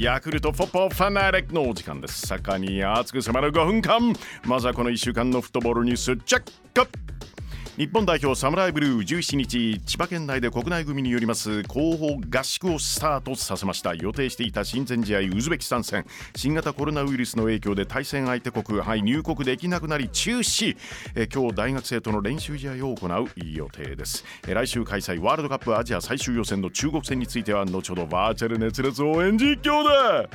ヤクルトフォッポファナレックのお時間です。盛んに熱く迫る5分間。まずはこの1週間のフットボールニュースチェック。日本代表サムライブルー17日千葉県内で国内組によります後方合宿をスタートさせました予定していた親善試合ウズベキスタン戦。新型コロナウイルスの影響で対戦相手国、はい、入国できなくなり中止。え今日大学生との練習試合を行う予定です。え来週開催ワールドカップアジア最終予選の中国戦については後ほどバーチャル熱烈応援実況だ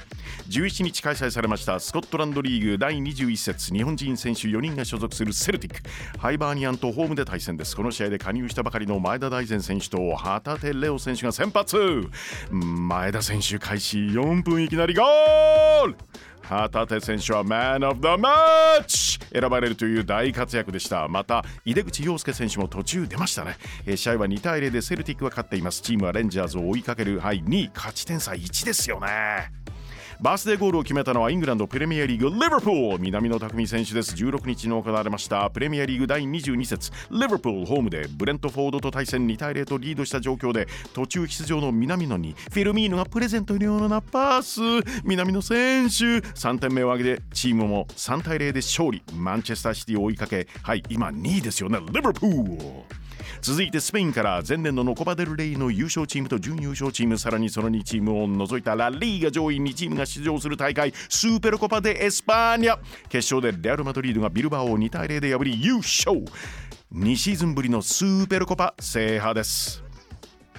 17日開催されましたスコットランドリーグ第21節日本人選手4人が所属するセルティック。ハイバーニアンとホームで対戦ですこの試合で加入したばかりの前田大然選手と旗手レオ選手が先発。前田選手開始4分いきなりゴール。旗手選手はマン・オブ・ザ・マッチ選ばれるという大活躍でした。また井出口洋介選手も途中出ましたね、え試合は2対0でセルティックは勝っています。チームはレンジャーズを追いかける。はい2位勝ち点差1ですよね。バースデーゴールを決めたのはイングランドプレミアリーグリバプール。南野拓実選手です。16日に行われました。プレミアリーグ第22節。リバプールホームでブレントフォードと対戦2対0とリードした状況で途中出場の南野にフィルミーノがプレゼントのようなパス。南野選手3点目を挙げてチームも3対0で勝利。マンチェスターシティを追いかけはい今2位ですよね。リバプール続いてスペインから前年のコパ・デル・レイの優勝チームと準優勝チームさらにその2チームを除いたラ・リーガ上位2チームが出場する大会スーペルコパ・デ・エスパーニャ決勝でレアル・マドリードがビルバーを2対0で破り優勝。2シーズンぶりのスーペルコパ制覇です。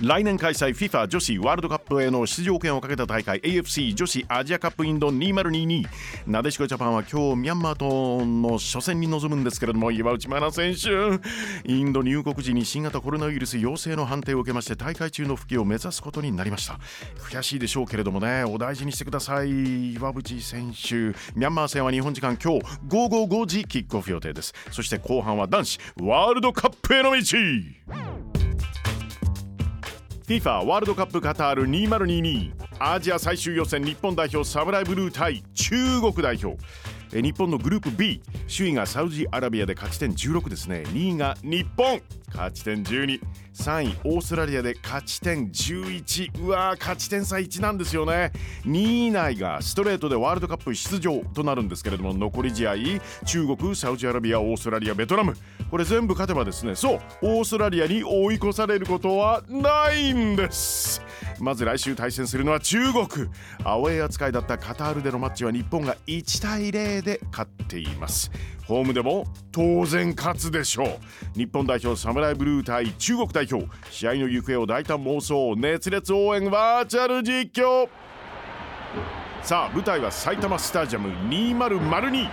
来年開催 FIFA 女子ワールドカップへの出場権をかけた大会 AFC 女子アジアカップインド2022なでしこジャパンは今日ミャンマーとの初戦に臨むんですけれども岩内真奈選手。インド入国時に新型コロナウイルス陽性の判定を受けまして大会中の復帰を目指すことになりました。悔しいでしょうけれどもねお大事にしてください。岩渕選手ミャンマー戦は日本時間今日午後5時キックオフ予定です。そして後半は男子ワールドカップへの道。FIFA ワールドカップカタール2022アジア最終予選日本代表サムライブルー対中国代表。日本のグループ B 首位がサウジアラビアで勝ち点16ですね。2位が日本。勝ち点123位オーストラリアで勝ち点11うわー勝ち点差1なんですよね。2位以内がストレートでワールドカップ出場となるんですけれども残り試合中国サウジアラビアオーストラリアベトナム。これ全部勝てばですねそうオーストラリアに追い越されることはないんです。まず来週対戦するのは中国。アウェー扱いだったカタールでのマッチは日本が1対0で勝っています。ホームでも当然勝つでしょう。日本代表サムライブルー対中国代表。試合の行方を大胆妄想熱烈応援バーチャル実況。さあ舞台は埼玉スタジアム2002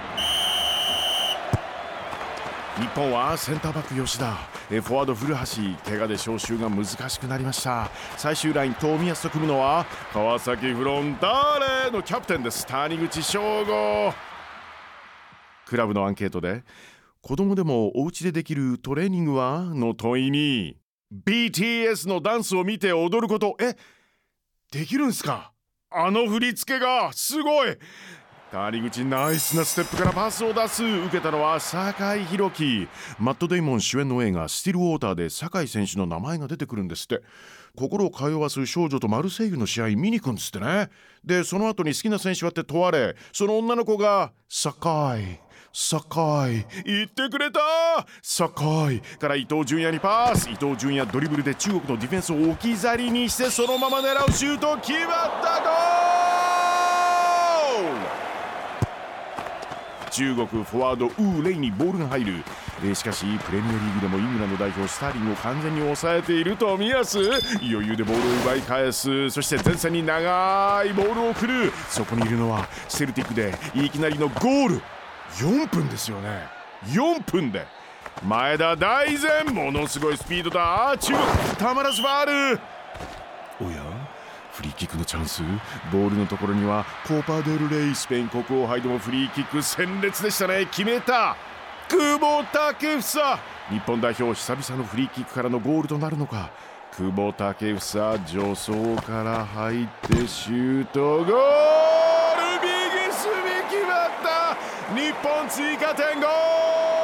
日本はセンターバック吉田。フォワード古橋。怪我で招集が難しくなりました。最終ライン冨安と組むのは川崎フロンターレのキャプテンです。谷口翔吾。クラブのアンケートで子供でもお家でできるトレーニングは？の問いに BTS のダンスを見て踊ること。えできるんすか？あの振り付けがすごい。谷口ナイスなステップからパスを出す。受けたのは酒井宏樹。マット・デイモン主演の映画「スティルウォーター」で酒井選手の名前が出てくるんですって。心を通わす少女とマルセイユの試合見に行くんですってね。でその後に好きな選手はって問われその女の子が酒井。酒井。言ってくれた！酒井から伊東純也にパス。伊東純也ドリブルで中国のディフェンスを置き去りにしてそのまま狙うシュート。決まったゴール中国フォワードウーレイにボールが入る、えー、しかしプレミアリーグでもイングランド代表スターリングを完全に抑えている冨安余裕でボールを奪い返す。そして前線に長いボールを送る。そこにいるのはセルティックでいきなりのゴール。4分ですよね。4分で。前田大然。ものすごいスピードだ。中国たまらずファール。おや。フリーキックのチャンス。ボールのところにはコーパ・デルレイスペイン国王杯でもフリーキック鮮烈でしたね。決めた。久保建英。日本代表久々のフリーキックからのゴールとなるのか。久保建英助走から入ってシュート。ゴール右隅決まった。日本追加点ゴール。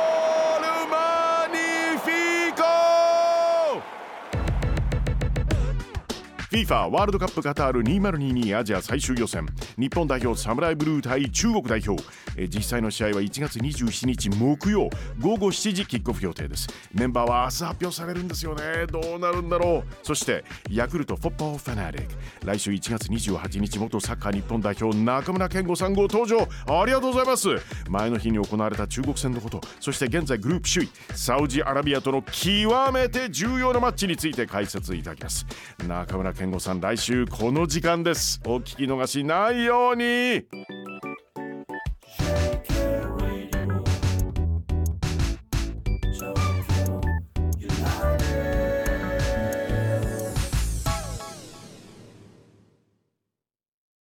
FIFA ワールドカップカタール2022アジア最終予選。日本代表サムライブルー対中国代表。え実際の試合は1月27日木曜午後7時キックオフ予定です。メンバーは明日発表されるんですよね。どうなるんだろう。そしてヤクルトフォッパーファナリック。来週1月28日元サッカー日本代表中村健吾さんご登場。ありがとうございます。前の日に行われた中国戦のこと。そして現在グループ首位サウジアラビアとの極めて重要なマッチについて解説いただきます。中村健吾さん来週この時間です。お聞き逃しないように。